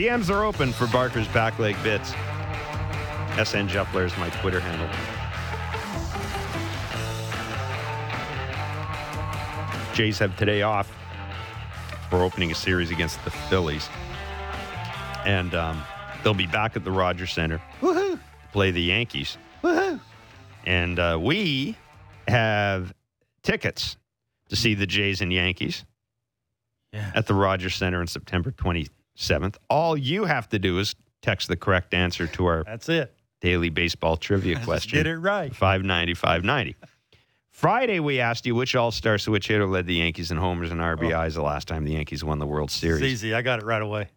DMs are open for Barker's back leg bits. SN Juffler is my Twitter handle. Jays have today off We're opening a series against the Phillies. And um, they'll be back at the Rogers Center Woohoo! to play the Yankees. Woohoo! And uh, we have tickets to see the Jays and Yankees Yeah. at the Rogers Center on September 27th. All you have to do is text the correct answer to our That's it. daily baseball trivia question. Get it right. 590, 590. Friday, we asked you which All Star switch hitter led the Yankees in homers and RBIs oh. the last time the Yankees won the World It's Series. easy. I got it right away.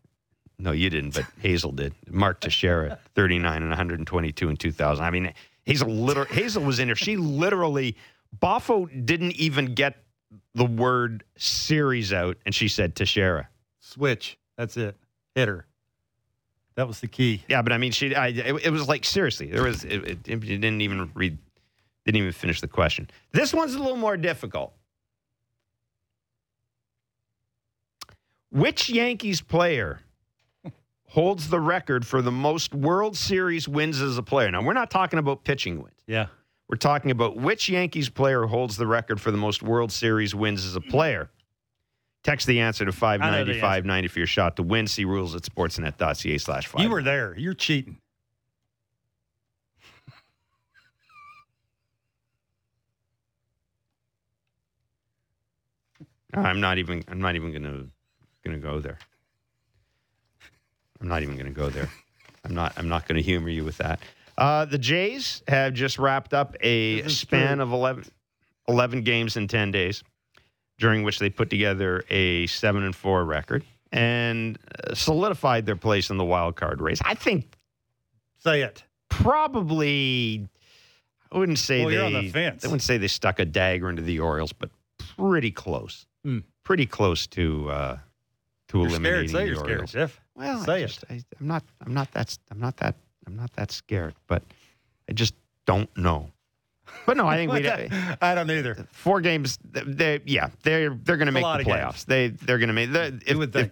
No, you didn't, but Hazel did. Mark Teixeira, 39 and 122 in 2000. I mean, Hazel, liter- Hazel was in there. She literally, Boffo didn't even get the word series out, and she said Teixeira. Switch. That's it. Hitter. That was the key. Yeah, but I mean, she. I, it, it was like seriously. There was. It, it, it didn't even read. Didn't even finish the question. This one's a little more difficult. Which Yankees player holds the record for the most World Series wins as a player? Now, we're not talking about pitching wins. Yeah. We're talking about which Yankees player holds the record for the most World Series wins as a player. Text the answer to I know 590 the answer. 590 for your shot to win. See rules at sportsnet.ca slash 5. You were there. You're cheating. I'm not even. I'm not even gonna gonna go there. I'm not even gonna go there. I'm not. I'm not gonna humor you with that. Uh, the Jays have just wrapped up a span true. of 11, 11 games in ten days, during which they put together a seven and four record and uh, solidified their place in the wild card race. I think Say it. probably. I wouldn't say Well, they. on the fence. I wouldn't say they stuck a dagger into the Orioles, but pretty close. Hmm. Pretty close to uh, to You're eliminating scared. Say the you're scared, Orioles. Jeff. Well, I Say just, I, I'm not. I'm not that. I'm not that. I'm not that scared. But I just don't know. But no, I think we I don't either. four games. They yeah, they're they're going to make the of games. playoffs. They they're going to make. The, if, would if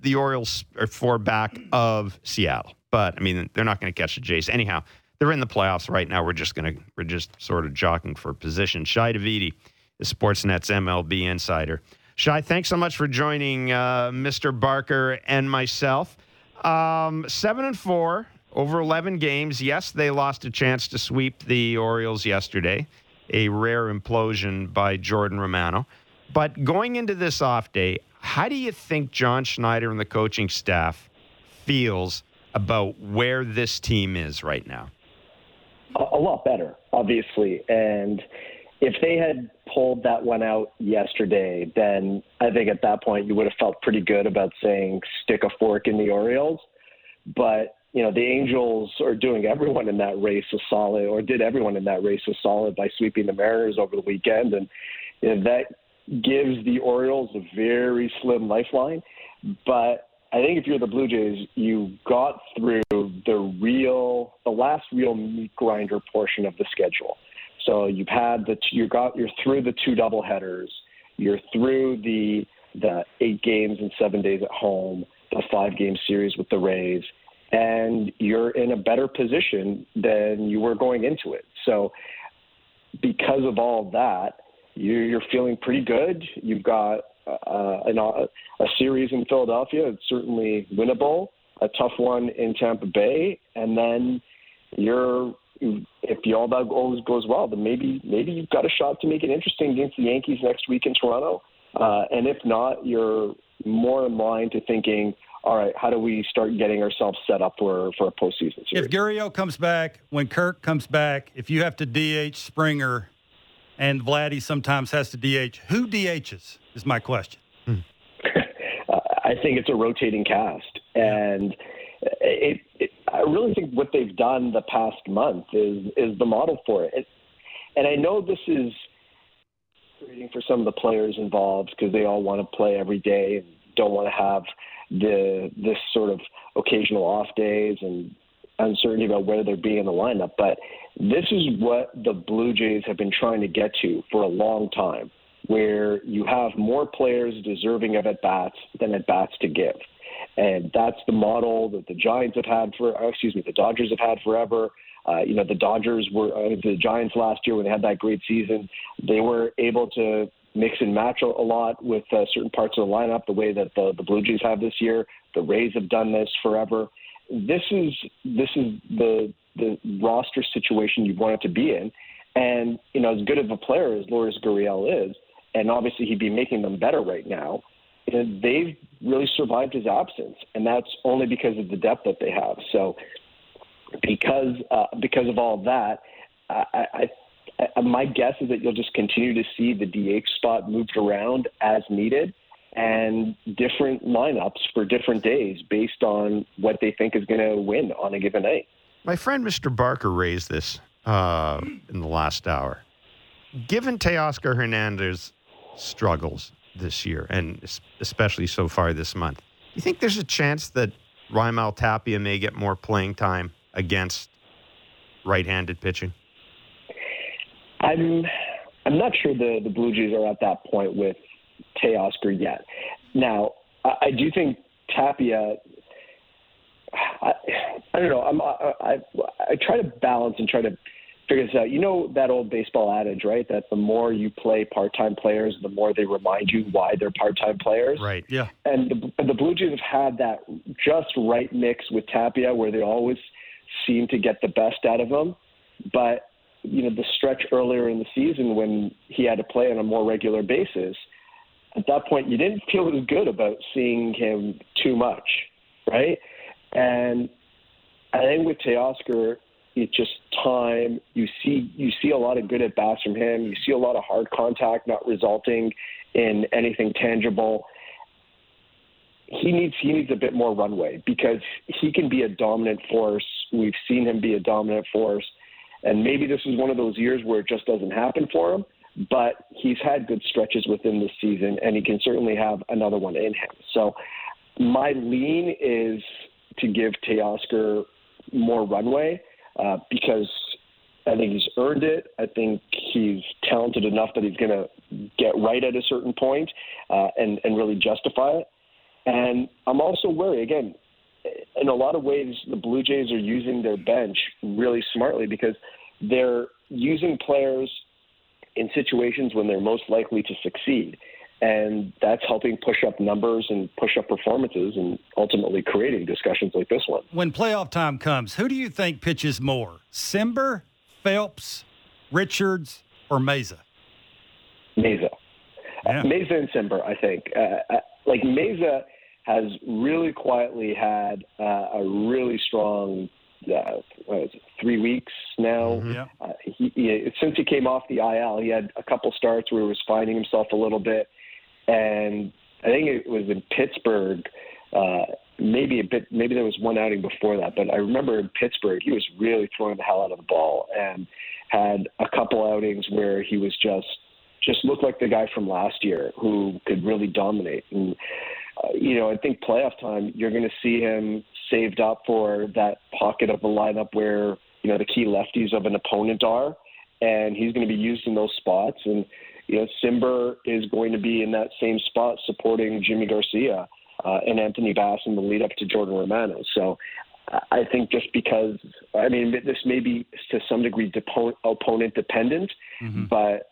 the Orioles are four back of Seattle, but I mean they're not going to catch the Jays anyhow. They're in the playoffs right now. We're just going to we're just sort of jockeying for position. Shi Davidi, the Sportsnet's MLB insider. Shi, thanks so much for joining uh, Mr. Barker and myself. Um, seven and four over 11 games. Yes, they lost a chance to sweep the Orioles yesterday, a rare implosion by Jordan Romano. But going into this off day, how do you think John Schneider and the coaching staff feels about where this team is right now? a a lot better, obviously. And if they had pulled that one out yesterday, then I think at that point you would have felt pretty good about saying stick a fork in the Orioles. But you know the Angels are doing everyone in that race a solid, or did everyone in that race a solid by sweeping the Mariners over the weekend, and you know, that gives the Orioles a very slim lifeline. But I think if you're the Blue Jays, you got through the real, the last real meat grinder portion of the schedule. So you've had the, you got, you're through the two double headers, you're through the the eight games in seven days at home, the five game series with the Rays, and you're in a better position than you were going into it. So because of all of that, you, you're feeling pretty good. You've got uh, an, a series in Philadelphia. It's certainly winnable. A tough one in Tampa Bay, and then you're if the all that always goes well, then maybe maybe you've got a shot to make it interesting against the Yankees next week in Toronto. Uh, and if not, you're more in line to thinking, all right, how do we start getting ourselves set up for for a postseason series? If Gurriel comes back, when Kirk comes back, if you have to DH Springer and Vladdy sometimes has to DH, who DHs is my question. Uh, I think it's a rotating cast, and it, it, I really think what they've done the past month is is the model for it. it and I know this is frustrating for some of the players involved because they all want to play every day and don't want to have the this sort of occasional off days and uncertainty about whether they're being in the lineup. But this is what the Blue Jays have been trying to get to for a long time. where you have more players deserving of at bats than at bats to give. And that's the model that the Giants have had for, oh, excuse me, the Dodgers have had forever. Uh, you know, the Dodgers were, uh, the Giants last year when they had that great season, they were able to mix and match a, lot with uh, certain parts of the lineup, the way that the, the Blue Jays have this year. The Rays have done this forever. This is this is the the roster situation you want it to be in. And you know, as good of a player as Lourdes Gurriel is, and obviously he'd be making them better right now. And they've really survived his absence, and that's only because of the depth that they have. So, because uh, because of all that, I, I, my guess is that you'll just continue to see the DH spot moved around as needed, and different lineups for different days based on what they think is going to win on a given night. My friend Mr. Barker raised this uh, in the last hour. Given Teoscar Hernandez struggles this year, and especially so far this month. You think there's a chance that Raimel Tapia may get more playing time against right-handed pitching? I'm I'm not sure the the Blue Jays are at that point with Teoscar yet. Now, I, I do think Tapia. I, I don't know. I'm, I, I I try to balance and try to figure this out. You know that old baseball adage, right? That the more you play part-time players, the more they remind you why they're part-time players. Right. Yeah. And the, the Blue Jays have had that just right mix with Tapia, where they always seem to get the best out of him. But you know, the stretch earlier in the season when he had to play on a more regular basis, at that point you didn't feel as good about seeing him too much, right? And I think with Teoscar, it's just time. You see, you see a lot of good at bats from him. You see a lot of hard contact not resulting in anything tangible. He needs he needs a bit more runway because he can be a dominant force. We've seen him be a dominant force, and maybe this is one of those years where it just doesn't happen for him. But he's had good stretches within the season, and he can certainly have another one in him. So my lean is to give Teoscar more runway uh, because I think he's earned it. I think he's talented enough that he's going to get right at a certain point, uh, and and really justify it. And I'm also worried again. In a lot of ways, the Blue Jays are using their bench really smartly because they're using players in situations when they're most likely to succeed and that's helping push up numbers and push up performances and ultimately creating discussions like this one. When playoff time comes, who do you think pitches more? Cimber, Phelps, Richards, or Mayza? Mayza. Yeah. Mayza and Cimber, I think. Uh, uh, like Mayza has really quietly had uh, a really strong uh, it, three weeks now. Mm-hmm. Yeah. Uh, he, he, since he came off the IL, he had a couple starts where he was finding himself a little bit and I think it was in Pittsburgh. Uh, maybe a bit, maybe there was one outing before that, but I remember in Pittsburgh he was really throwing the hell out of the ball and had a couple outings where he was just just looked like the guy from last year who could really dominate. And uh, you know, I think playoff time you're going to see him saved up for that pocket of the lineup where you know the key lefties of an opponent are, and he's going to be used in those spots and you know, Cimber is going to be in that same spot supporting Jimmy Garcia uh, and Anthony Bass in the lead up to Jordan Romano. So I think just because, I mean, this may be to some degree depo- opponent dependent, mm-hmm. but,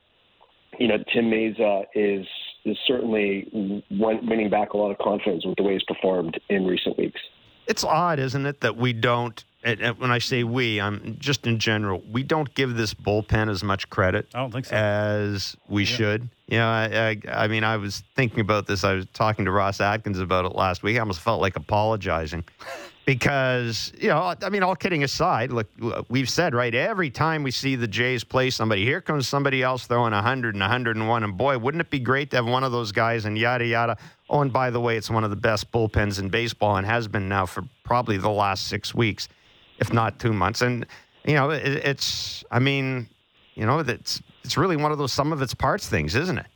you know, Tim Mayza is, is certainly winning back a lot of confidence with the way he's performed in recent weeks. It's odd, isn't it, that we don't when I say we, I'm just in general, we don't give this bullpen as much credit I don't think so. as we yeah. should. You know, I, I, I, mean, I was thinking about this. I was talking to Ross Atkins about it last week. I almost felt like apologizing because, you know, I mean, all kidding aside, look, we've said, right, every time we see the Jays play somebody, here comes somebody else throwing 100 and 101. And boy, wouldn't it be great to have one of those guys and yada, yada. Oh, and by the way, it's one of the best bullpens in baseball and has been now for probably the last six weeks if not two months. And you know, it, it's I mean, you know, it's it's really one of those sum of its parts things, isn't it?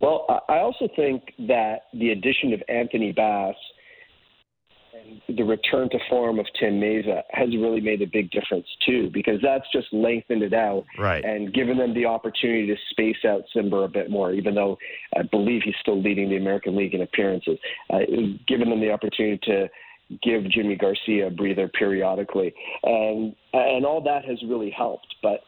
Well, I also think that the addition of Anthony Bass And the return to form of Tim Mayza has really made a big difference too, because that's just lengthened it out Right. and given them the opportunity to space out Cimber a bit more, even though I believe he's still leading the American League in appearances. Uh, given them the opportunity to give Jimmy Garcia a breather periodically, and and all that has really helped. But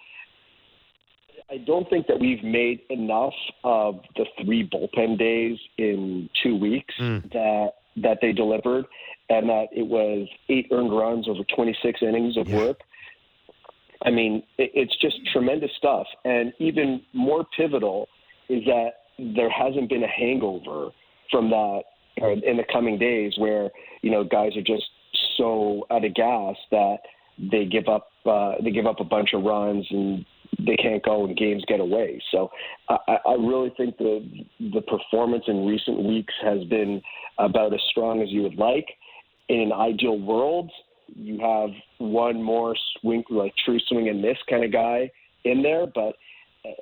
I don't think that we've made enough of the three bullpen days in two weeks Mm. that that they delivered, and that it was eight earned runs over 26 innings of Yeah. work. I mean, it, it's just tremendous stuff, and even more pivotal is that there hasn't been a hangover from that in the coming days where you know guys are just so out of gas that they give up uh, they give up a bunch of runs and they can't go and games get away. So I, I really think the the performance in recent weeks has been about as strong as you would like. In an ideal world, you have one more swing like true swing and miss kind of guy in there, but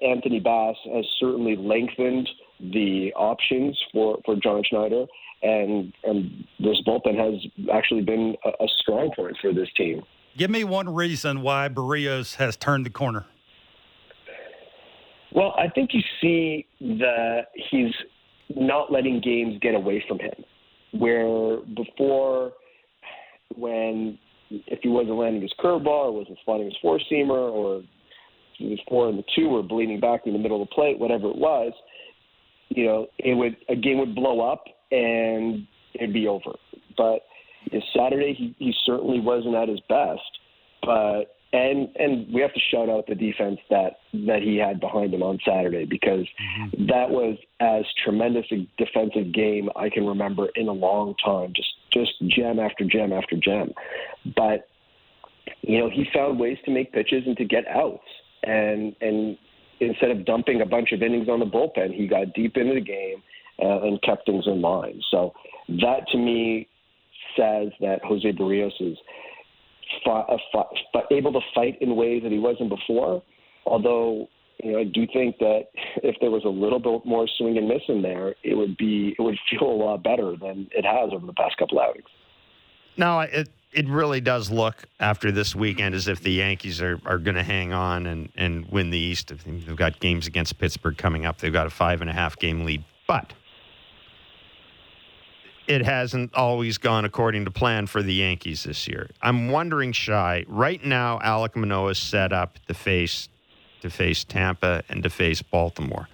Anthony Bass has certainly lengthened the options for, for John Schneider, and and this bullpen has actually been a, a strong point for this team. Give me one reason why Berrios has turned the corner. Well, I think you see that he's not letting games get away from him. Where before, when if he wasn't landing his curveball or wasn't spotting his four seamer or he was four and the two or bleeding back in the middle of the plate, whatever it was, you know, it would a game would blow up and it'd be over. But this Saturday, he, he certainly wasn't at his best. But and and we have to shout out the defense that that he had behind him on Saturday because that was as tremendous a defensive game I can remember in a long time. Just just gem after gem after gem. But you know, he found ways to make pitches and to get outs. And and instead of dumping a bunch of innings on the bullpen, he got deep into the game uh, and kept things in line. So that to me says that Jose Berrios is fi- uh, fi- able to fight in ways that he wasn't before. Although you know, I do think that if there was a little bit more swing and miss in there, it would be it would feel a lot better than it has over the past couple outings. No, it it really does look after this weekend as if the Yankees are, are going to hang on and, and win the East. They've got games against Pittsburgh coming up. They've got a five and a half game lead, but it hasn't always gone according to plan for the Yankees this year. I'm wondering, Shi, right now Alec Manoah is set up to face to face Tampa and to face Baltimore.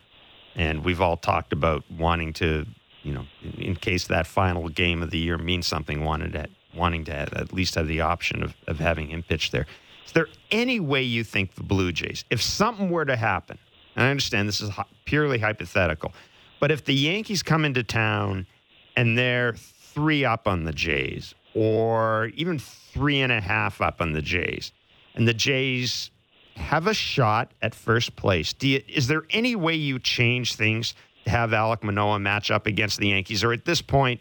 And we've all talked about wanting to, you know, in, in case that final game of the year means something, wanted to, wanting to have, at least have the option of, of having him pitch there. Is there any way you think the Blue Jays, if something were to happen, and I understand this is purely hypothetical, but if the Yankees come into town and they're three up on the Jays, or even three and a half up on the Jays, and the Jays have a shot at first place. You, is there any way you change things to have Alec Manoah match up against the Yankees? Or at this point,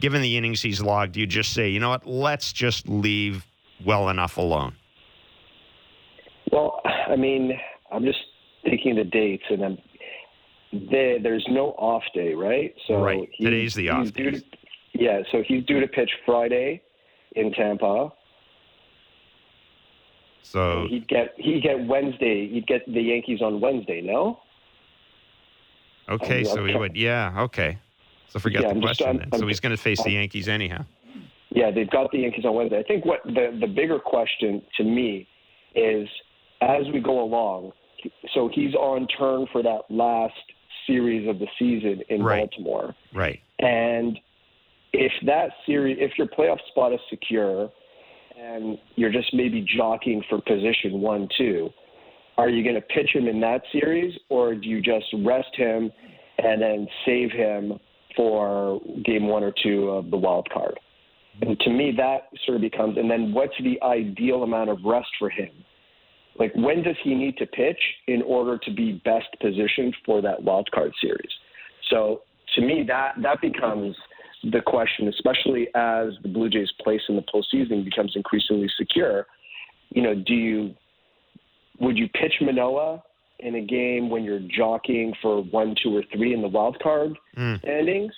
given the innings he's logged, you just say, you know what, let's just leave well enough alone? Well, I mean, I'm just thinking the dates, and I'm there. There's no off day, right? So Right. he- Today's the off day. yeah, so he's due to pitch Friday in Tampa. So He'd get he'd get Wednesday. He'd get the Yankees on Wednesday. No. okay, I'm- so I'm he would, yeah, okay. So forget Yeah, the I'm just- question I'm- then. I'm so he's going to face the I'm- Yankees anyhow. Yeah, they've got the Yankees on Wednesday. I think what the the bigger question to me is as we go along. So he's on turn for that last series of the season in Right. Baltimore. Right. And if that series, if your playoff spot is secure, and you're just maybe jockeying for position one, two, are you going to pitch him in that series, or do you just rest him and then save him for game one or two of the wild card? And to me, that sort of becomes, and then what's the ideal amount of rest for him? Like, when does he need to pitch in order to be best positioned for that wild card series? So, to me, that that becomes the question, especially as the Blue Jays' place in the postseason becomes increasingly secure. You know, do you would you pitch Manoah in a game when you're jockeying for one, two, or three in the wild card Mm. standings,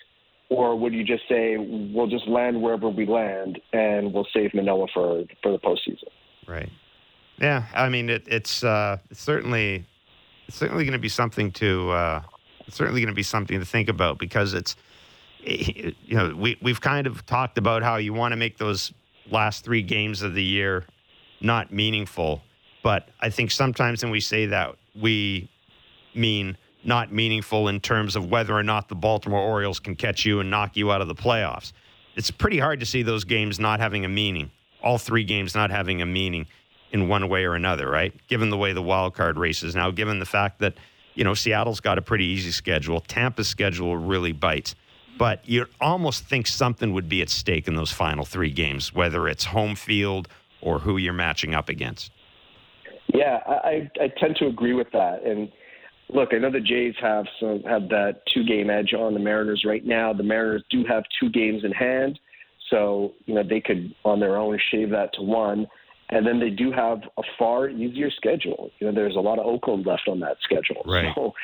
or would you just say we'll just land wherever we land and we'll save Manoah for for the postseason? Right. Yeah. I mean, it, it's uh, certainly it's certainly going to be something to uh, certainly going to be something to think about because it's you know we we've kind of talked about how you want to make those last three games of the year not meaningful, but I think sometimes when we say that we mean not meaningful in terms of whether or not the Baltimore Orioles can catch you and knock you out of the playoffs. It's pretty hard to see those games not having a meaning. All three games not having a meaning in one way or another, right? Given the way the wild card race is now, given the fact that, you know, Seattle's got a pretty easy schedule, Tampa's schedule really bites. But you almost think something would be at stake in those final three games, whether it's home field or who you're matching up against. Yeah, I, I tend to agree with that. And look, I know the Jays have some have that two game edge on the Mariners right now. The Mariners do have two games in hand, so you know they could on their own shave that to one. And then they do have a far easier schedule. You know, there's a lot of Oakland left on that schedule. Right. So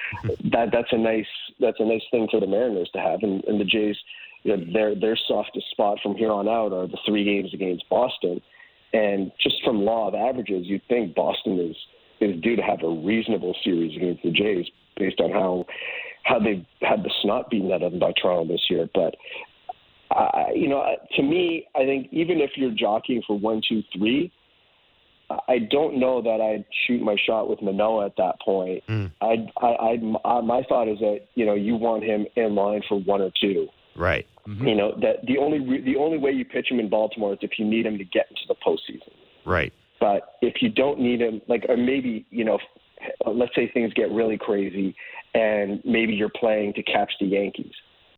that that's a nice that's a nice thing for the Mariners to have. And, and the Jays, you know, their their softest spot from here on out are the three games against Boston. And just from law of averages, you'd think Boston is is due to have a reasonable series against the Jays based on how how they had the snot beaten out of them by Toronto this year. But uh, you know, to me, I think even if you're jockeying for one, two, three, I don't know that I'd shoot my shot with Manoah at that point. Mm. I'd, I, I, my thought is that you know you want him in line for one or two. Right. Mm-hmm. You know that the only re- the only way you pitch him in Baltimore is if you need him to get into the postseason. Right. But if you don't need him, like or maybe you know, let's say things get really crazy, and maybe you're playing to catch the Yankees.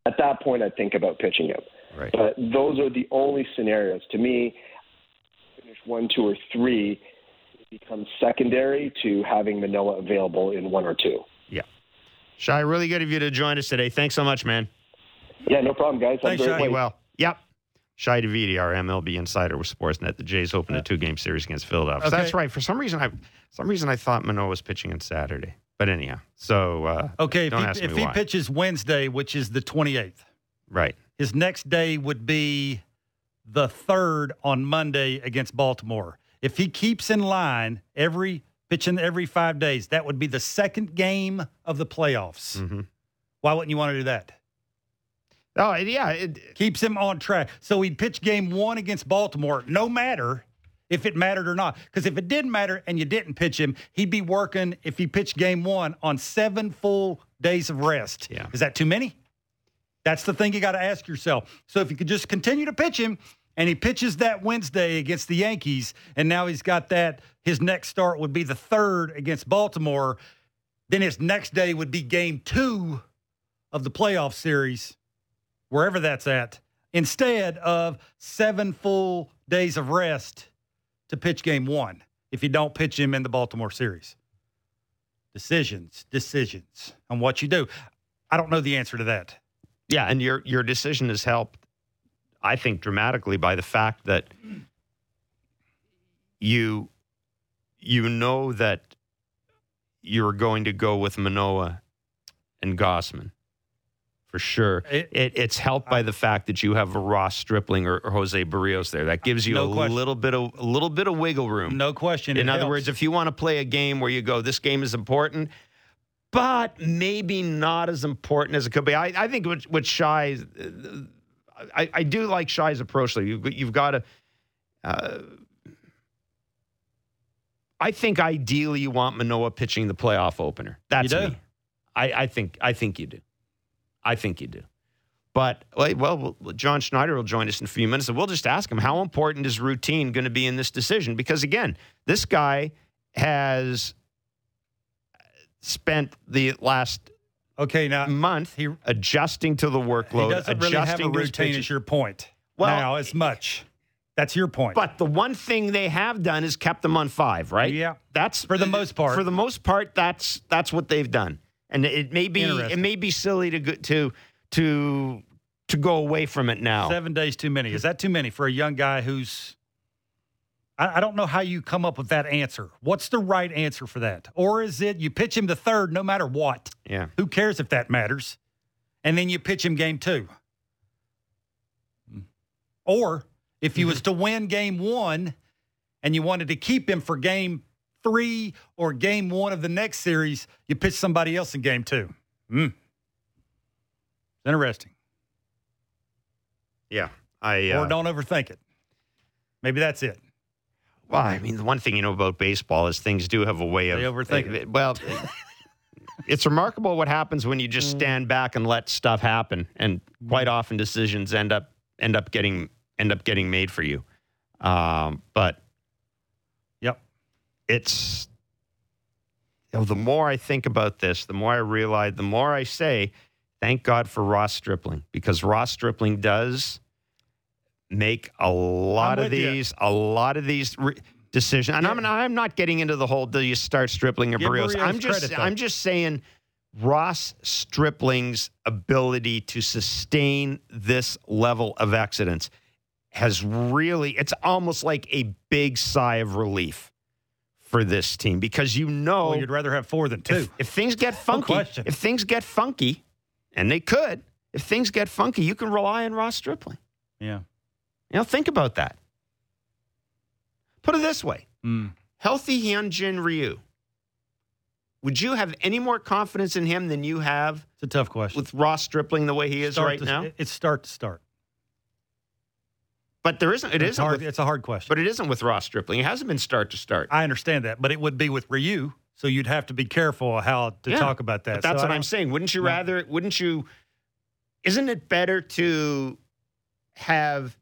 At that point, I'd think about pitching him. Right. But those are the only scenarios. To me, finish one, two, or three it becomes secondary to having Manoah available in one or two. Yeah. Shi, really good of you to join us today. Thanks so much, man. Yeah, no problem, guys. Thanks, Shi. Well, yep. Shi Davidi, our MLB insider with Sportsnet. The Jays opened a two-game series against Philadelphia. Okay. That's right. For some reason, I some reason I thought Manoah was pitching on Saturday. But anyhow, so uh, okay. If, he, if he pitches Wednesday, which is the twenty eighth, right? His next day would be the third on Monday against Baltimore. If he keeps in line every pitching every five days, that would be the second game of the playoffs. Mm-hmm. Why wouldn't you want to do that? Oh, yeah. It keeps him on track. So he'd pitch game one against Baltimore, no matter if it mattered or not. Because if it didn't matter and you didn't pitch him, he'd be working, if he pitched game one, on seven full days of rest. Yeah. Is that too many? That's the thing you got to ask yourself. So if you could just continue to pitch him, and he pitches that Wednesday against the Yankees, and now he's got that. His next start would be the third against Baltimore. Then his next day would be game two of the playoff series wherever that's at, instead of seven full days of rest to pitch game one if you don't pitch him in the Baltimore series. Decisions, decisions on what you do. I don't know the answer to that. Yeah, and your your decision has helped, I think, dramatically by the fact that you you know that you're going to go with Manoah and Gausman for sure. It, it, it's helped by the fact that you have Ross Stripling or, or Jose Berrios there. That gives you no a question. little bit of a little bit of wiggle room. No question. In other helps. words, if you want to play a game where you go, this game is important, but maybe not as important as it could be. I, I think what, what Shi, I, I do like Shi's approach. You've, you've got to. Uh, I think ideally you want Manoah pitching the playoff opener. That's me. I, I think I think you do. I think you do. But, well, John Schneider will join us in a few minutes, and we'll just ask him how important is routine going to be in this decision? Because, again, this guy has spent the last okay now month he, adjusting to the workload. He doesn't really have a routine, is your point. Well, now, as much. That's your point. But the one thing they have done is kept them on five, right? Yeah. That's for the most part. For the most part, that's that's what they've done and it may be it may be silly to to to to go away from it now. Seven days too many. Is that too many for a young guy who's? I, I don't know how you come up with that answer. What's the right answer for that? Or is it you pitch him the third no matter what? Yeah. Who cares if that matters? And then you pitch him game two. Or if he was to win game one and you wanted to keep him for game three or game one of the next series, you pitch somebody else in game two. Hmm. Interesting. Yeah, I uh, Or don't overthink it. Maybe that's it. Well, I mean, the one thing you know about baseball is things do have a way of They overthink uh, Well, it's remarkable what happens when you just stand back and let stuff happen, and quite often decisions end up end up getting end up getting made for you. Um, but Yep. it's you know, the more I think about this, the more I realize, the more I say, thank God for Ross Stripling because Ross Stripling does make a lot I'm of with you. these, a lot of these re- decisions. And I'm, I'm not getting into the whole do you start Stripling or Give Berrios. Berrios I'm just credit. I'm just saying Ross Stripling's ability to sustain this level of excellence has really it's almost like a big sigh of relief for this team because you know Well, you'd rather have four than two. if, if things get funky, question. if things get funky, and they could, if things get funky, you can rely on Ross Stripling. yeah. You know, think about that. Put it this way: Mm. healthy Hyunjin Ryu. Would you have any more confidence in him than you have It's a tough question. with Ross Stripling the way he is Start right to- now? It's start to start. But there isn't. It it's isn't. hard. With, it's a hard question. but it isn't with Ross Stripling. It hasn't been start to start. I understand that, but it would be with Ryu, so you'd have to be careful how to Yeah, talk about that. But that's So what I'm saying. Wouldn't you rather? Wouldn't you? Isn't it better to have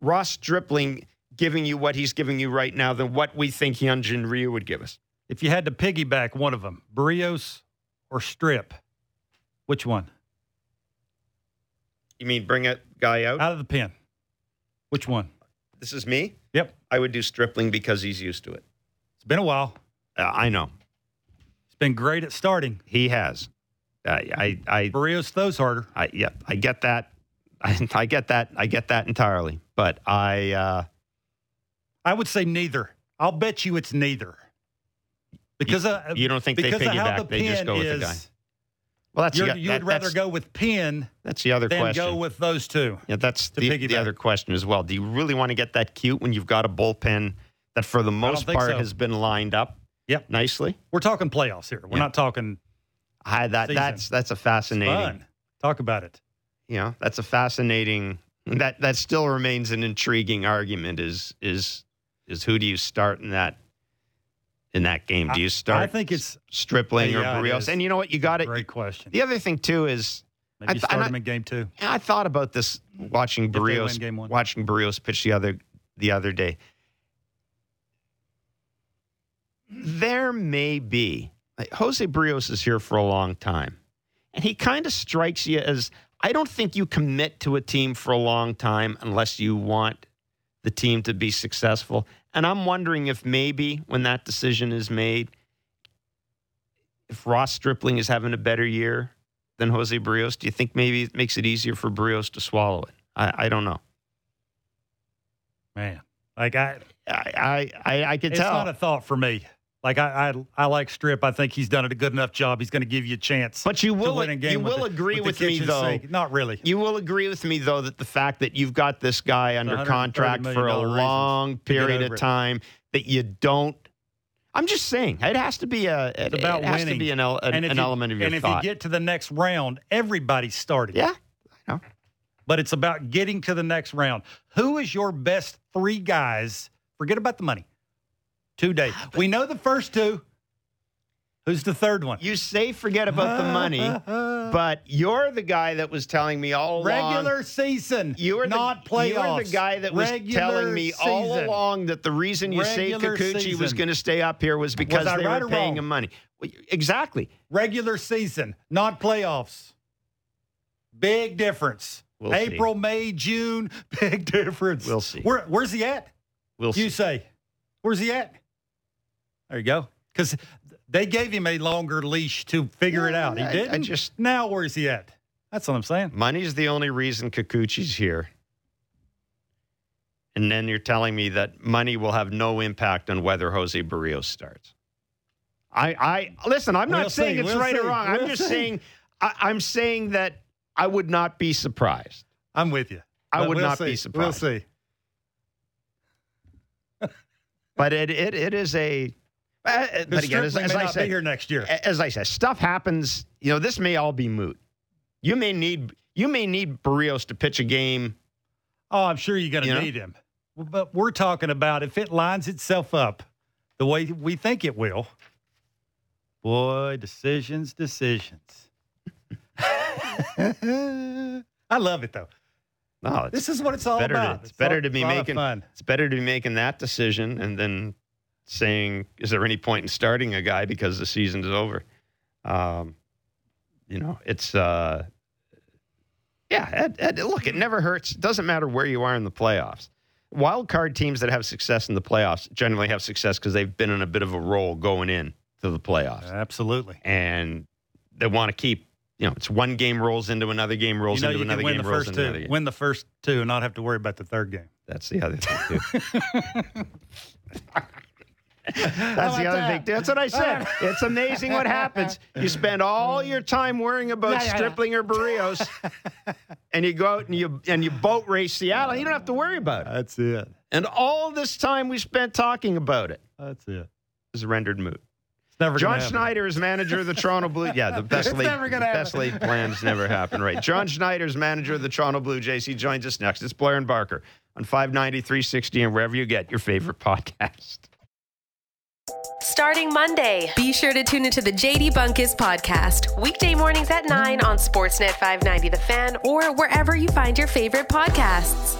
Ross Stripling giving you what he's giving you right now than what we think Hyunjin Ryu would give us? If you had to piggyback one of them, Berrios or Strip, which one? You mean bring a guy out? Out of the pen. Which one? this is me. Yep. I would do Stripling because he's used to it. It's been a while. Uh, I know It's been great at starting. he has. Uh, I, I, Berrios throws harder. I, yeah, I get that. I, I get that. I get that entirely. But I, uh, I would say neither. I'll bet you it's neither. Because uh, you don't think they of piggyback? the They just go with is, the guy. Well, that's you're- you that- would rather go with pen That's the other than question. go with those two. Yeah, that's the, the other question as well. Do you really want to get that cute when you've got a bullpen that, for the most part, so. has been lined up Yep. nicely? We're talking playoffs here. We're Yeah. not talking I, that Season. that's that's a fascinating. Talk about it. You know, that's a fascinating. Hmm. That that still remains an intriguing argument. Is is is who do you start in that in that game? Do you start? I think it's Stripling Yeah, or Berrios? And you know what? You got it. great question. The other thing too is Maybe I th- start and I- him in game two. I thought about this watching Berrios watching Berrios pitch the other the other day. There may be like, Jose Berrios is here for a long time, and he kind of strikes you as I don't think you commit to a team for a long time unless you want the team to be successful. And I'm wondering if maybe when that decision is made, if Ross Stripling is having a better year than Jose Berrios, do you think maybe it makes it easier for Berrios to swallow it? I, I don't know. Man, like I, I I, I, I can it's tell. It's not a thought for me. Like I, I, I like Strip. I think he's done a good enough job. He's going to give you a chance. but you to will win a game you will the- agree with, with, me though. Not really. You will agree with me though that the fact that you've got this guy under contract for a long period of it. time that you don't. I'm just saying it has to be a. It, It's about it has winning. to be an, an, an you, element of your and if thought. you get to the next round, everybody's starting. yeah, I know. But it's about getting to the next round. Who is your best three guys? Forget about the money. Today, ah, we know the first two. Who's the third one? You say forget about the money, but you're the guy that was telling me all along. regular season, You were the, not playoffs. You were the guy that was Regular telling me all along that the reason you say Kikuchi was going to stay up here was because I they right were paying wrong? him money. Well, Exactly. Regular season, not playoffs. Big difference. We'll see. April, May, June, big difference. We'll see. Where, where's he at? We'll You see. say, where's he at? There you go. Because they gave him a longer leash to figure it out. He I- I didn't. just- now where's he at? That's what I'm saying. Money's the only reason Kikuchi's here. And then you're telling me that money will have no impact on whether Jose Berrios starts. I, I listen. I'm not We'll saying see. it's We'll right see. or wrong. We'll I'm just see. saying. I, I'm saying that I would not be surprised. I'm with you. I But would we'll not be We'll surprised. see. But it, it it is a. uh, But But again, as, as I be here next year. as I said, stuff happens. You know, this may all be moot. You may need you may need Berrios to pitch a game. Oh, I'm sure you're going You to know? need him. But we're talking about if it lines itself up the way we think it will. Boy, decisions, decisions. I love it though. No, This is what it's all better. To, about. it's better all- to be a lot of making. It's better to be making that decision and then saying, "Is there any point in starting a guy because the season is over?" Um, you know, it's. Uh, yeah, it, it- look, it never hurts. It doesn't matter where you are in the playoffs. Wild card teams that have success in the playoffs generally have success because they've been in a bit of a roll going in to the playoffs, Absolutely. and they want to keep. You know, it's one game rolls into another game, rolls you know into another game, rolls into another game. win the first two, and not have to worry about the third game. That's the other thing too. That's the other that? thing. That's what I said. It's amazing what happens. You spend all mm. your time worrying about Yeah, yeah, yeah. Stripling or Berrios, and you go out and you and you boat race Seattle. You don't have to worry about it. That's it. And all this time we spent talking about it That's it. it. is rendered moot. It's never John. Schneider is manager of the Toronto Blue. Yeah, the best It's laid, never gonna best happen. laid plans never happen. Right. John Schneider is manager of the Toronto Blue Jays. He joins us next. It's Blair and Barker on 590, 360, and wherever you get your favorite podcast. Starting Monday, be sure to tune into the JD Bunkis podcast, weekday mornings at 9 on Sportsnet 590 The Fan or wherever you find your favorite podcasts.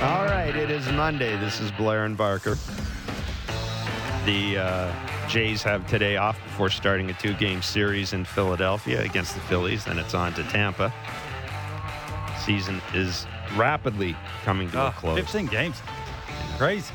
All right, it is Monday. This is Blair and Barker. The uh, Jays have today off before starting a two game series in Philadelphia against the Phillies. Then it's on to Tampa. Season is rapidly coming to a Ah, close. 15 games. Crazy.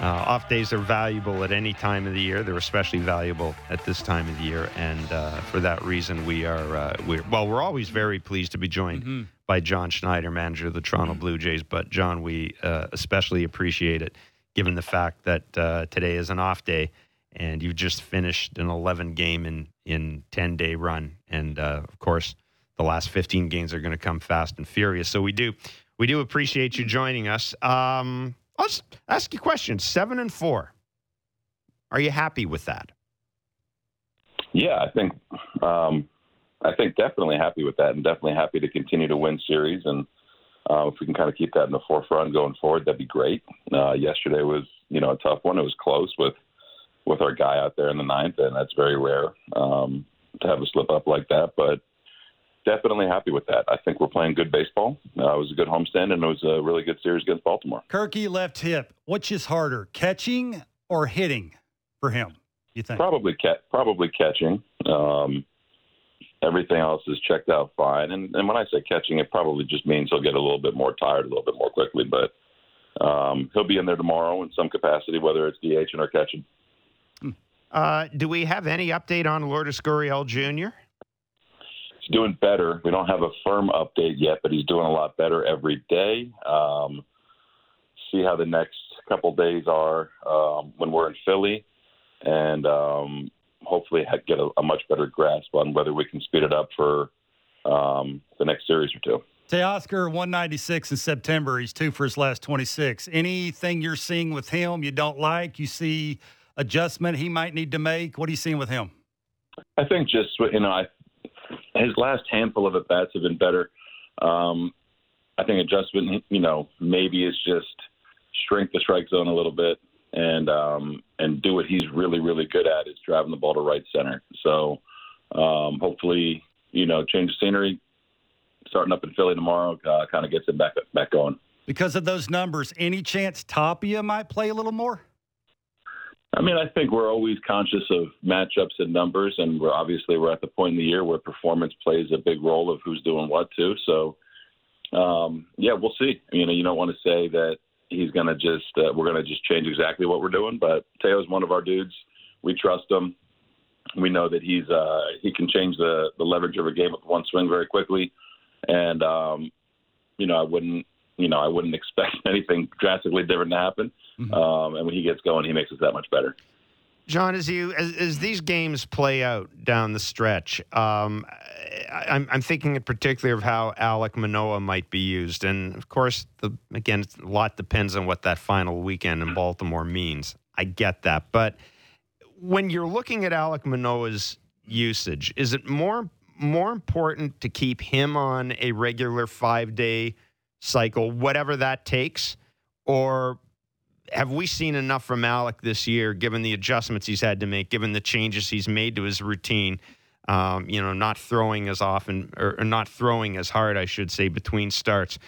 Uh, off days are valuable at any time of the year. They're especially valuable at this time of the year, and uh, for that reason, we are uh, we're well. We're always very pleased to be joined by John Schneider, manager of the Toronto Blue Jays. But John, we uh, especially appreciate it, given the fact that uh, today is an off day, and you've just finished an 11 game in in 10 day run, and uh, of course, the last 15 games are going to come fast and furious. So we do we do appreciate you joining us. Um, I'll ask you a question. Seven and four. Are you happy with that? Yeah, I think um, I think definitely happy with that, and definitely happy to continue to win series. And uh, if we can kind of keep that in the forefront going forward, that'd be great. Uh, yesterday was you know a tough one. It was close with with our guy out there in the ninth, and that's very rare um, to have a slip up like that. But definitely happy with that. I think we're playing good baseball. Uh, it was a good homestand, and it was a really good series against Baltimore. Kirky left hip. Which is harder, catching or hitting for him? You think? Probably ca- probably catching. Um, everything else is checked out fine. And, and when I say catching, it probably just means he'll get a little bit more tired a little bit more quickly. But um, he'll be in there tomorrow in some capacity, whether it's DH or catching. Uh, do we have any update on Lourdes Gurriel Jr.? He's doing better. We don't have a firm update yet, but he's doing a lot better every day. Um, see how the next couple days are um, when we're in Philly, and um, hopefully get a, a much better grasp on whether we can speed it up for um, the next series or two. Teoscar 196 in September. He's two for his last 26. Anything you're seeing with him you don't like? You see adjustment he might need to make? What are you seeing with him? I think just you know, I, his last handful of at bats have been better. Um, I think adjustment, you know, maybe is just shrink the strike zone a little bit and um, and do what he's really really good at is driving the ball to right center. So um, hopefully, you know, change the scenery. Starting up in Philly tomorrow, uh, kind of gets it back back going. Because of those numbers, any chance Tapia might play a little more? I mean, I think we're always conscious of matchups and numbers, and we're obviously we're at the point in the year where performance plays a big role of who's doing what too. So, um, yeah, we'll see. You know, you don't want to say that he's going to just uh, we're going to just change exactly what we're doing, but Teo's one of our dudes. We trust him. We know that he's uh, he can change the the leverage of a game with one swing very quickly, and um, you know, I wouldn't you know, I wouldn't expect anything drastically different to happen. Mm-hmm. Um, and when he gets going, he makes us that much better. John, as you as, as these games play out down the stretch, um, I, am I'm thinking in particular of how Alec Manoah might be used, and of course, the again, a lot depends on what that final weekend in Baltimore means. I get that, but when you're looking at Alec Manoah's usage, is it more more important to keep him on a regular five day cycle, whatever that takes, or have we seen enough from Alek this year, given the adjustments he's had to make, given the changes he's made to his routine? Um, you know, not throwing as often or, or, not throwing as hard, I should say, between starts.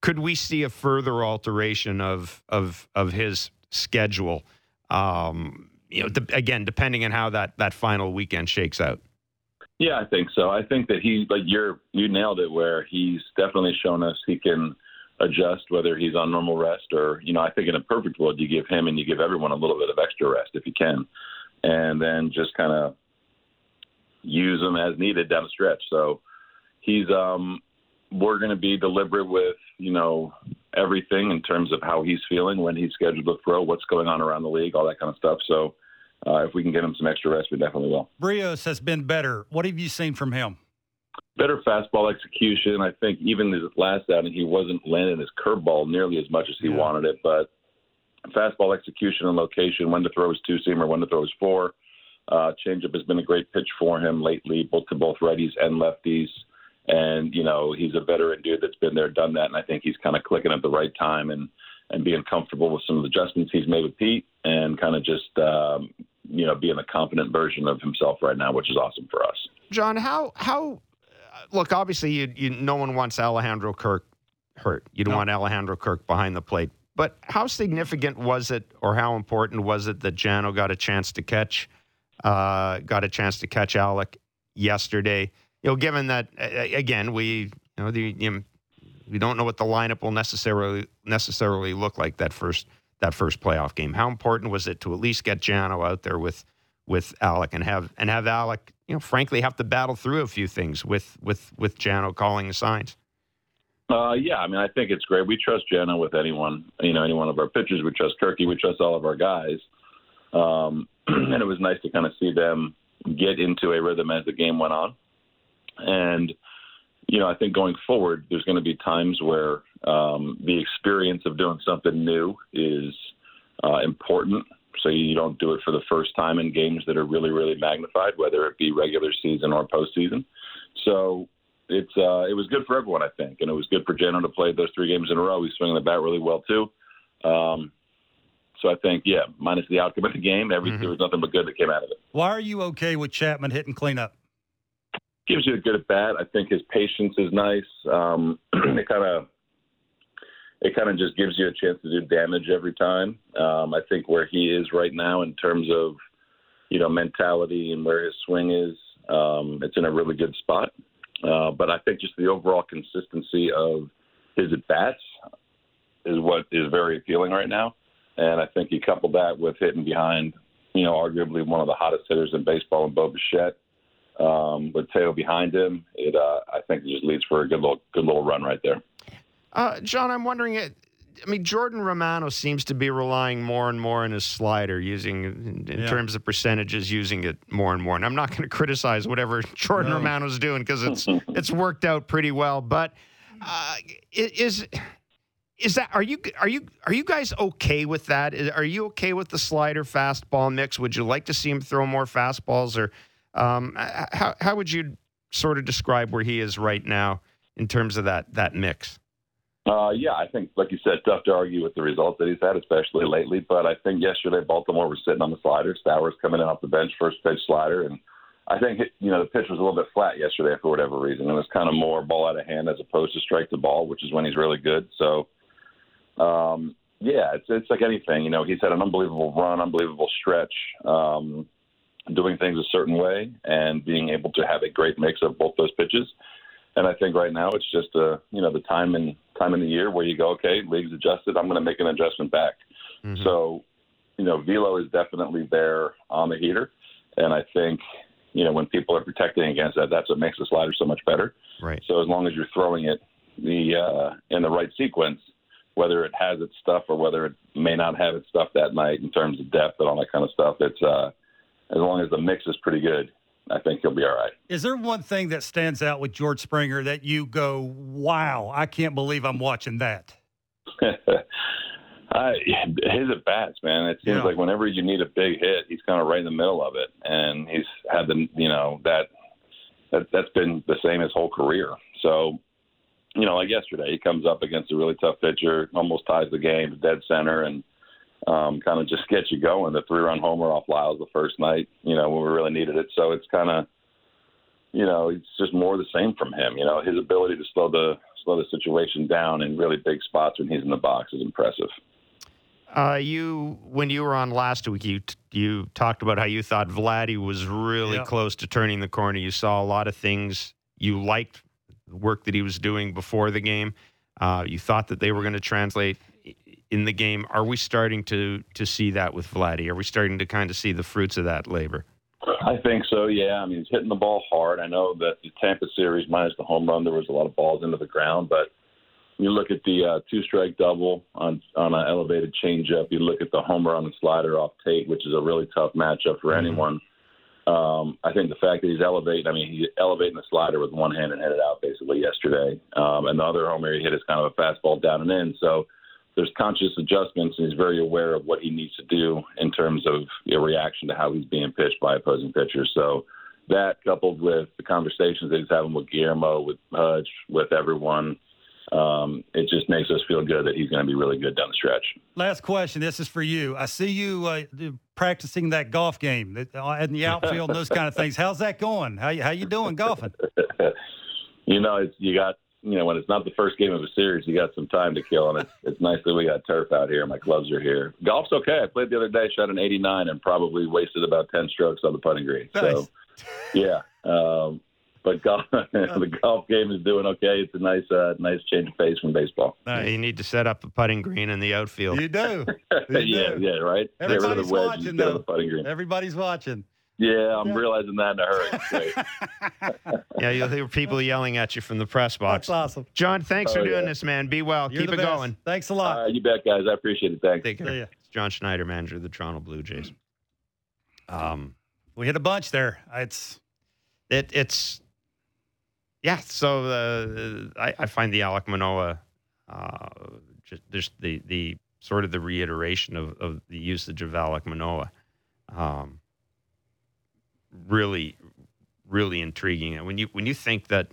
Could we see a further alteration of of of his schedule? Um, you know, de- again, depending on how that that final weekend shakes out. Yeah, I think so. I think that he, like you're, you nailed it. Where he's definitely shown us he can adjust whether he's on normal rest or you know I think in a perfect world you give him and you give everyone a little bit of extra rest if you can, and then just kind of use him as needed down the stretch. So he's um we're going to be deliberate with you know everything in terms of how he's feeling when he's scheduled to throw, what's going on around the league, all that kind of stuff. So uh, if we can get him some extra rest, we definitely will. Berrios has been better. What have you seen from him? Better fastball execution. I think even his last outing, he wasn't landing his curveball nearly as much as he yeah. wanted it. But fastball execution and location, when to throw his two seamer, when to throw his four. Uh, changeup has been a great pitch for him lately, both to both righties and lefties. And you know he's a veteran dude that's been there, done that, and I think he's kind of clicking at the right time and and being comfortable with some of the adjustments he's made with Pete, and kind of just um, you know being a confident version of himself right now, which is awesome for us. John, how how look, obviously, you, you, no one wants Alejandro Kirk hurt. You don't no. want Alejandro Kirk behind the plate. But how significant was it, or how important was it that Jano got a chance to catch, uh, got a chance to catch Alek yesterday? You know, given that again, we you know the you know, we don't know what the lineup will necessarily necessarily look like that first that first playoff game. How important was it to at least get Jano out there with with Alek and have and have Alek, you know, frankly, have to battle through a few things with with with Jano calling the signs. Uh, yeah, I mean, I think it's great. We trust Jano with anyone, you know, any one of our pitchers. We trust Kirky. We trust all of our guys. Um, and it was nice to kind of see them get into a rhythm as the game went on. And you know, I think going forward, there's going to be times where um, the experience of doing something new is uh, important so you don't do it for the first time in games that are really, really magnified, whether it be regular season or postseason. So it's uh, it was good for everyone, I think, and it was good for Jano to play those three games in a row. He's swinging the bat really well too. Um, so I think, yeah, minus the outcome of the game, every mm-hmm. there was nothing but good that came out of it. Why are you okay with Chapman hitting cleanup? Gives you a good at bat. I think his patience is nice. Um, it kind of it kind of just gives you a chance to do damage every time. Um, I think where he is right now in terms of you know mentality and where his swing is, um, it's in a really good spot. Uh, but I think just the overall consistency of his at bats is what is very appealing right now. And I think you couple that with hitting behind, you know, arguably one of the hottest hitters in baseball in Bo Bichette, um, with Teo behind him, it uh, I think it just leads for a good little good little run right there. Uh, John, I'm wondering. I mean, Jordan Romano seems to be relying more and more on his slider, using in, in yeah. terms of percentages, using it more and more. And I'm not going to criticize whatever Jordan no. Romano's doing because it's it's worked out pretty well. But uh, is is that are you are you are you guys okay with that? Are you okay with the slider fastball mix? Would you like to see him throw more fastballs, or um, how how would you sort of describe where he is right now in terms of that that mix? Uh, yeah, I think, like you said, tough to argue with the results that he's had, especially lately. But I think yesterday Baltimore was sitting on the slider. Stowers coming in off the bench, first pitch slider, and I think you know the pitch was a little bit flat yesterday for whatever reason. It was kind of more ball out of hand as opposed to strike the ball, which is when he's really good. So, um, yeah, it's it's like anything. You know, he's had an unbelievable run, unbelievable stretch, um, doing things a certain way, and being able to have a great mix of both those pitches. And I think right now it's just uh, you know the time and time in the year where you go, okay, league's adjusted, I'm going to make an adjustment back. Mm-hmm. So, you know, velo is definitely there on the heater, and I think you know when people are protecting against that, that's what makes the slider so much better. Right. So as long as you're throwing it the uh, in the right sequence, whether it has its stuff or whether it may not have its stuff that night in terms of depth and all that kind of stuff. It's uh, as long as the mix is pretty good, I think he'll be all right. Is there one thing that stands out with George Springer that you go, "Wow, I can't believe I'm watching that"? Uh, his at bats, man. It seems Yeah. like whenever you need a big hit, he's kind of right in the middle of it, and he's had the you know that that that's been the same his whole career. So, you know, like yesterday, he comes up against a really tough pitcher, almost ties the game to dead center, and um, kind of just gets you going. The three-run homer off Lyles the first night, you know, when we really needed it. So it's kind of, you know, it's just more the same from him. You know, his ability to slow the slow the situation down in really big spots when he's in the box is impressive. Uh, you when you were on last week, you you talked about how you thought Vladdy was really Yeah. close to turning the corner. You saw a lot of things you liked the work that he was doing before the game. Uh, you thought that they were going to translate i- in the game. Are we starting to to see that with Vladdy? Are we starting to kind of see the fruits of that labor? I think so. Yeah, I mean he's hitting the ball hard. I know that the Tampa series, minus the home run, there was a lot of balls into the ground. But you look at the uh, two-strike double on on an elevated changeup. You look at the homer on the slider off Tate, which is a really tough matchup for anyone. Um, I think the fact that he's elevating, I mean, he's elevating the slider with one hand and hit it out basically yesterday. Um, and the other homer he hit is kind of a fastball down and in. So there's conscious adjustments, and he's very aware of what he needs to do in terms of a reaction to how he's being pitched by opposing pitchers. So that, coupled with the conversations that he's having with Guillermo, with Hudge, with everyone, um, it just makes us feel good that he's going to be really good down the stretch. Last question. This is for you. I see you uh, practicing that golf game uh, in the outfield and those kind of things. How's that going? How you, how you doing golfing? you know, it's you got you know when it's not the first game of a series, you got some time to kill, and it's it's nice that we got turf out here. My clubs are here. Golf's okay. I played the other day, shot an 89, and probably wasted about 10 strokes on the putting green. Nice. So, yeah. Um, but golf, the golf game is doing okay. It's a nice, uh, nice change of pace from baseball. Nice. You need to set up a putting green in the outfield. You do. You yeah, do. yeah, right. Get rid of Everybody's the wedge, watching, and get rid of though. the putting green. Everybody's watching. Yeah, I'm realizing that in a hurry. Yeah, you'll hear people yelling at you from the press box. That's awesome. John, thanks Oh, for doing yeah. this, man. Be well. You're Keep it best. going. Thanks a lot. right, you bet, guys. I appreciate it. Thanks. Take care. See. It's John Schneider, manager of the Toronto Blue Jays. Um, We hit a bunch there. It's it, it's yeah. So uh, I, I find the Alek Manoah, uh, just, just the the sort of the reiteration of, of the usage of Alek Manoah, um, really, really intriguing. And when you when you think that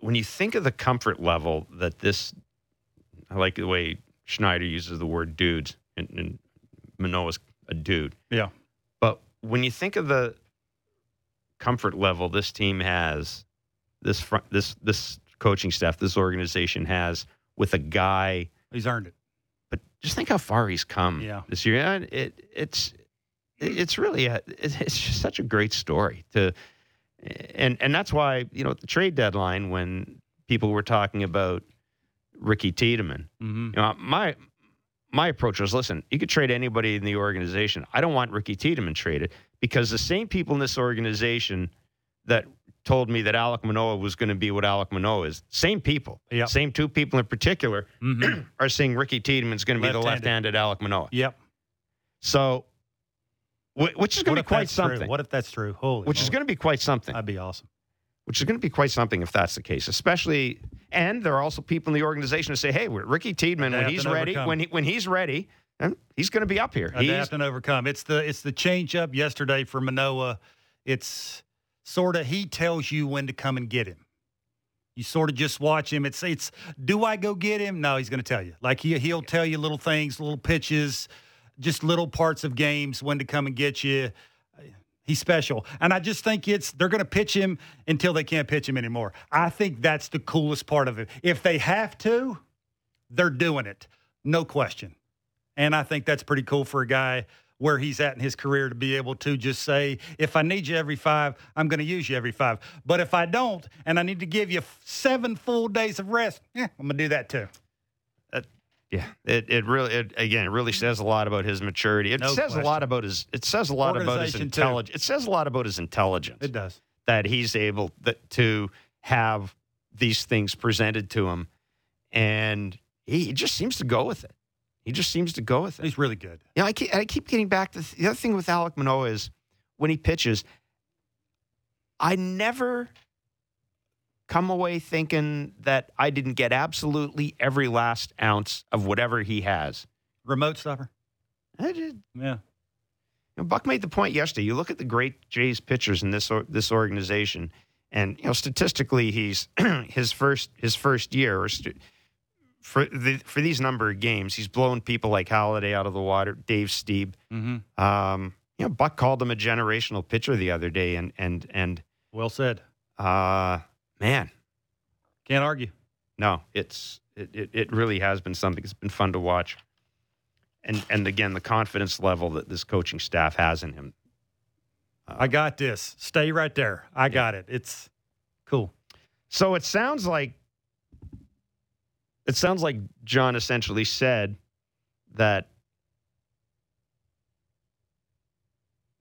when you think of the comfort level that this, I like the way Schneider uses the word dudes, and, and Manoah's a dude. yeah. But when you think of the comfort level this team has, this front, this this coaching staff, this organization has with a guy, He's earned it. but just think how far he's come Yeah. this year. And it it's it- it's really a it's just such a great story to, and and that's why you know at the trade deadline when people were talking about Ricky Tiedemann, Mm-hmm. you know, my my approach was listen, you could trade anybody in the organization. I don't want Ricky Tiedemann traded because the same people in this organization that told me that Alek Manoah was going to be what Alek Manoah is, same people, Yep. same two people in particular, Mm-hmm. are saying Ricky Tiedemann's going to be the Left-handed. Alek Manoah. yep. So, which is going to be quite something. true? What if that's true? Holy. which is going to be quite something. That'd be awesome. which is going to be quite something if that's the case. Especially, and there are also people in the organization who say, "Hey, Ricky Tiedemann when he's ready, when he when he's ready, eh, he's going to be up here. He's Adapt and overcome. It's the it's the change up yesterday for Manoah. It's sort of he tells you when to come and get him. You sort of just watch him. It's it's do I go get him? No, he's going to tell you. Like he he'll tell you little things, little pitches, just little parts of games when to come and get you. He's special. And I just think it's they're going to pitch him until they can't pitch him anymore. I think that's the coolest part of it. If they have to, they're doing it. No question. And I think that's pretty cool for a guy where he's at in his career to be able to just say, if I need you every five, I'm going to use you every five. But if I don't, and I need to give you seven full days of rest, yeah, I'm going to do that too. Yeah. It it really it, again it really says a lot about his maturity. It No says a lot about his it says a lot about his intelligence. It says a lot about his intelligence It does. that he's able that, to have these things presented to him and he, he just seems to go with it. He just seems to go with it. He's really good. You know, I keep, I keep getting back to the other thing with Alek Manoah is when he pitches, I never come away thinking that I didn't get absolutely every last ounce of whatever he has. Remote stopper. I just, Yeah. you know, Buck made the point yesterday. You look at the great Jays pitchers in this or, this organization, and you know statistically, he's his first his first year or st- for the, for these number of games, he's blown people like Halladay out of the water. Dave Stieb, Mm-hmm. um, you know, Buck called him a generational pitcher the other day, and and and Well said. uh, man, Can't argue. no, it's it, it, it really has been something. It's been fun to watch, and and again, the confidence level that this coaching staff has in him. Uh, I got this. Stay right there. I got it. It's cool. So it sounds like it sounds like John essentially said that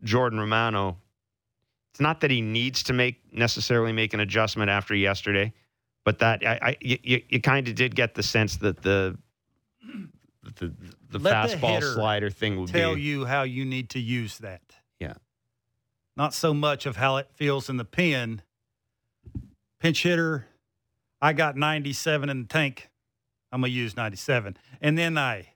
Jordan Romano. It's not that he needs to make necessarily make an adjustment after yesterday, but that I, I you, you kind of did get the sense that the the, the Let the fastball hitter slider thing would Tell be you how you need to use that. Yeah. Not so much of how it feels in the pen. Pinch hitter, I got 97 in the tank. I'm going to use 97. And then I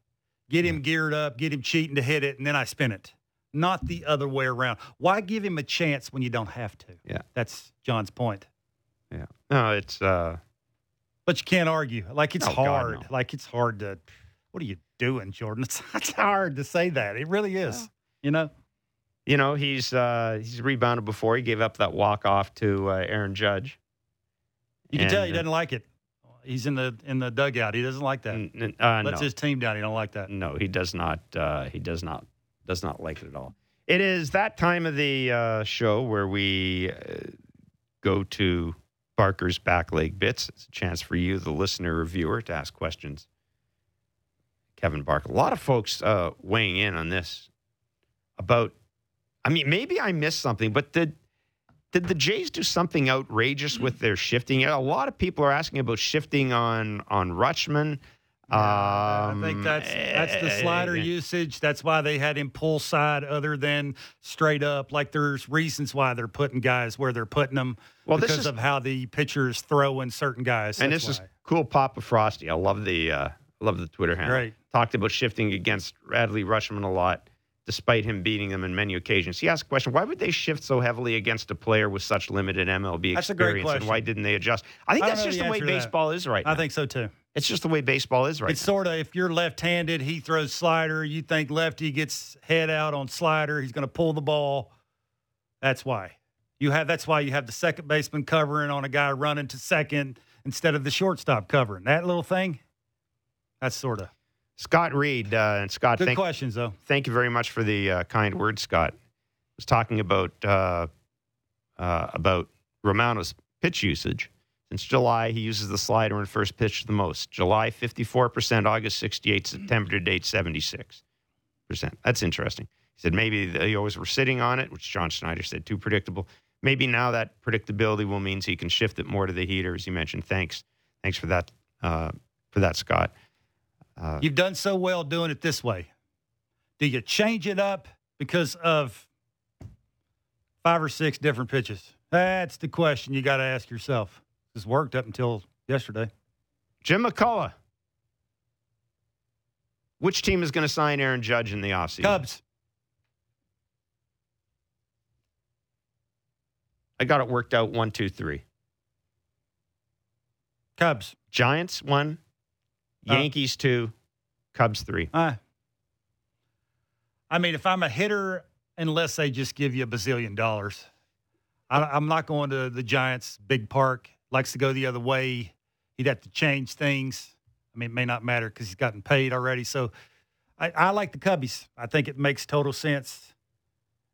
get him geared up, get him cheating to hit it, and then I spin it. Not the other way around. Why give him a chance when you don't have to? Yeah. That's John's point. yeah. No, it's uh But you can't argue. Like it's Oh, God, hard. no. Like it's hard to. What are you doing, Jordan? It's, it's hard to say that. It really is. You know. you know he's uh he's rebounded before. He gave up that walk off to uh, Aaron Judge. You can tell he uh, doesn't like it. He's in the in the dugout. He doesn't like that. N- uh, Lets no. his team down. He don't like that. No, he does not. Uh, he does not. Does not like it at all. It is that time of the uh, show where we uh, go to Barker's back leg bits. It's a chance for you, the listener or viewer, to ask questions. Kevin Barker. A lot of folks uh, weighing in on this about. I mean, maybe I missed something, but did did the Jays do something outrageous with their shifting? A lot of people are asking about shifting on on Rutschman. I Um, think that's that's the slider eh, usage. That's why they had him pull side other than straight up. Like there's reasons why they're putting guys where they're putting them Well, this because is- of how the pitchers throwing certain guys. and That's this is cool. Papa Frosty. I love the uh, love the Twitter handle. Great. Talked about shifting against Radley Rutschman a lot, despite him beating them in many occasions. He asked a question: Why would they shift so heavily against a player with such limited MLB That's a great experience, and why didn't they adjust? I think I that's just the way answer to that. baseball is right I now. think so too. It's just the way baseball is right It's now. sort of if you're left-handed, he throws slider. You think lefty gets head out on slider, he's going to pull the ball. That's why you have. That's why you have the second baseman covering on a guy running to second instead of the shortstop covering. That little thing. That's sort of Scott Reed uh, and Scott, good thank, questions though. thank you very much for the uh, kind words, Scott. Was talking about uh, uh, about Romano's pitch usage. Since July, he uses the slider in first pitch the most. July, 54%, August, 68, September to date, 76%. That's interesting. He said maybe they always were sitting on it, which John Schneider said too predictable. Maybe now that predictability will means he can shift it more to the heater, as you mentioned. Thanks, thanks for that, uh, for that, Scott. Uh, You've done so well doing it this way. Do you change it up because of five or six different pitches? That's the question you got to ask yourself. This worked up until yesterday. Jim McCullough. Which team is going to sign Aaron Judge in the offseason? Cubs. I got it worked out one, two, three. Cubs. Giants one, Uh, Yankees two, Cubs three. Uh, I mean, if I'm a hitter, unless they just give you a bazillion dollars, I, I'm not going to the Giants' big park. Likes to go the other way. He'd have to change things. I mean, it may not matter because he's gotten paid already. So I, I like the Cubbies. I think it makes total sense.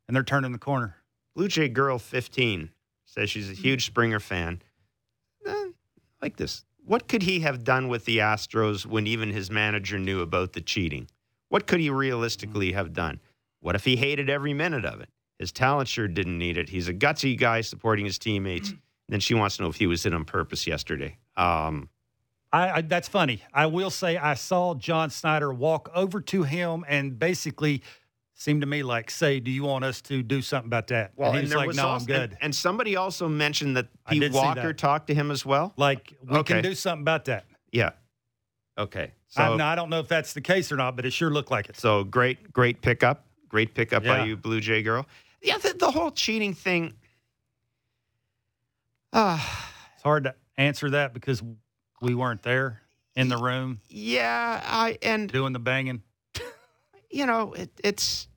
And they're turning the corner. Blue Jay Girl 15 says she's a huge Springer fan. Eh, like this. What could he have done with the Astros when even his manager knew about the cheating? What could he realistically have done? What if he hated every minute of it? His talent sure didn't need it. He's a gutsy guy supporting his teammates. Then she wants to know if he was it on purpose yesterday. Um, I, I that's funny. I will say I saw John Schneider walk over to him and basically seemed to me like say, "Do you want us to do something about that?" and he was like, "No, also- I'm good." And, and somebody also mentioned that Pete Walker that. talked to him as well. like we Okay. can do something about that. Yeah. Okay. So I, I don't know if that's the case or not, but it sure looked like it. So great, great pickup. Great pickup by you, Blue Jay girl. Yeah, the, the whole cheating thing. It's hard to answer that because we weren't there in the room yeah, I and doing the banging. you know it, it's.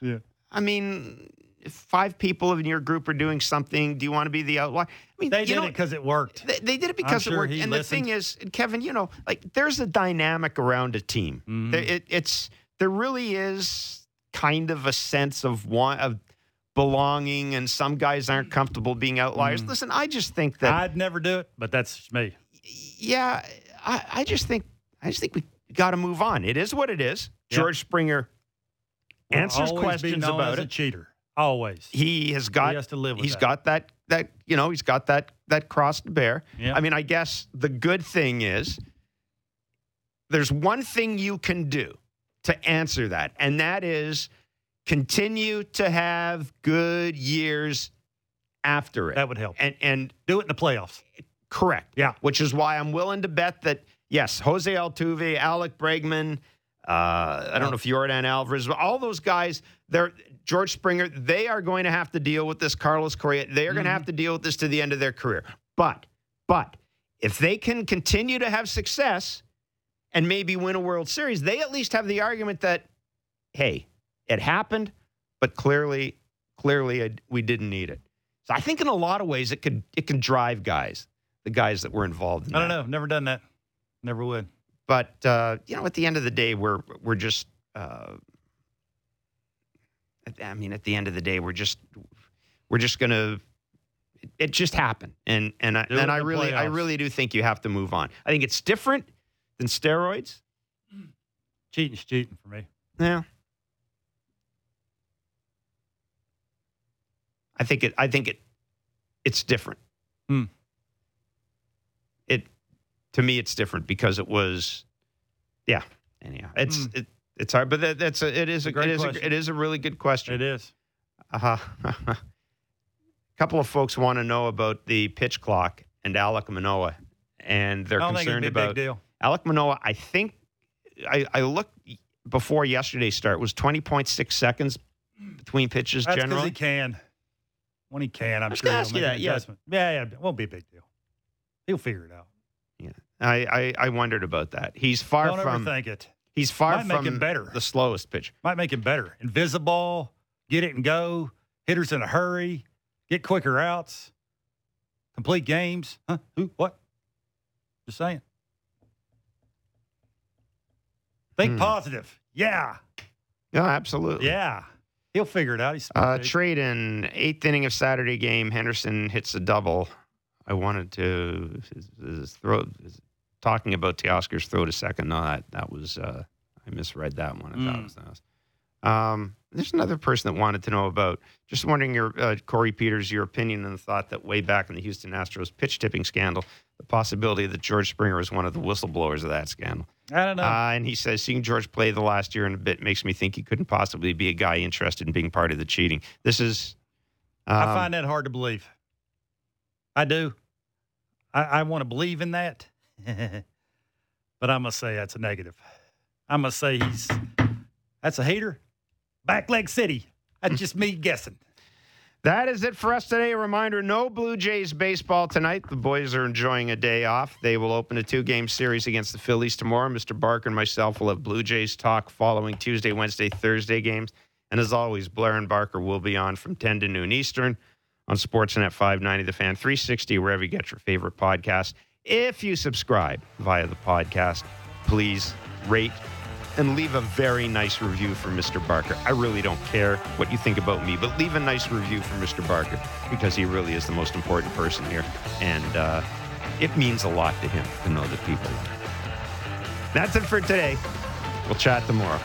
Yeah. I mean, if five people in your group are doing something, do you want to be the outlier? I mean, They did know, it because it worked. They, they did it because it worked. And the thing is. Kevin, you know, like there's a dynamic around a team. Mhm. There, it, it's there really is kind of a sense of one of belonging, and some guys aren't comfortable being outliers. Mhm. Listen, I just think that I'd never do it, but that's me. yeah, I, I just think I just think we got to move on. It is what it is. Yeah. George Springer Will answers questions about it. cheater. Always. He has got he has to live with he's that. got that that you know he's got that that cross to bear. Yeah. I mean, I guess the good thing is there's one thing you can do to answer that, and that is continue to have good years after it. That would help. and and Do it in the playoffs. correct. Yeah. Which is why I'm willing to bet that yes, Jose Altuve, Alec Bregman, uh, I don't know if Jordan Alvarez, but all those guys, they're George Springer, they are going to have to deal with this. Carlos Correa, they are going to Mm-hmm. have to deal with this to the end of their career. But, but if they can continue to have success and maybe win a World Series, they at least have the argument that, hey, it happened, but clearly, clearly it- we didn't need it. So I think in a lot of ways it could it can drive guys, the guys that were involved in I don't that. know. Never done that. Never would. But uh, you know, at the end of the day, we're we're just. Uh, I mean, at the end of the day, we're just we're just gonna. It, it just happened, and and I, and I really I really do think you have to move on. I think it's different than steroids. Cheating's cheating for me. Yeah. I think it. I think it. It's different. Hmm. It, to me, it's different because it was, yeah. Anyhow, it's Hmm. it, it's hard, but that, that's a, it is a, great it is a, it is a really good question. It is. Uh, a couple of folks want to know about the pitch clock and Alek Manoah, and they're I don't think it'd concerned about big deal. Alek Manoah, I think I, I looked before yesterday's start was twenty point six seconds between pitches That's generally. he can. When he can, I'm sure he'll ask you make that, an yeah. adjustment. Yeah, yeah, it won't be a big deal. He'll figure it out. Yeah, I, I, I wondered about that. He's far Don't from think it. he's far Might make from him better. the slowest pitch. Might make him better. Invisible, get it and go. Hitters in a hurry, get quicker outs, complete games. Huh? Who? What? Just saying. Think Hmm. positive. Yeah. Yeah, absolutely. Yeah. He'll figure it out. He's smart, Uh, dude. trade in eighth inning of Saturday game. Henderson hits a double. I wanted to his, his throw. His, talking about Teoscar's throw to second. No, that that was uh, I misread that one. I thought it Mm. was that. was- Um, there's another person that wanted to know about. Just wondering your uh, Corey Peters, your opinion on the thought that way back in the Houston Astros pitch tipping scandal, the possibility that George Springer was one of the whistleblowers of that scandal. I don't know. Uh, and he says, seeing George play the last year and a bit makes me think he couldn't possibly be a guy interested in being part of the cheating. This is. Um, I find that hard to believe. I do. I, I want to believe in that, but I must say that's a negative. I must say he's that's a hater. Back leg city. That's just me guessing. That is it for us today. A reminder no Blue Jays baseball tonight. The boys are enjoying a day off. They will open a two game series against the Phillies tomorrow. Mr. Barker and myself will have Blue Jays talk following Tuesday, Wednesday, Thursday games. And as always, Blair and Barker will be on from 10 to noon Eastern on Sportsnet 590, The Fan 360, wherever you get your favorite podcast. If you subscribe via the podcast, please rate and leave a very nice review for Mr. Barker. I really don't care what you think about me, but leave a nice review for Mr. Barker because he really is the most important person here. And uh, it means a lot to him to know that people. That's it for today. We'll chat tomorrow.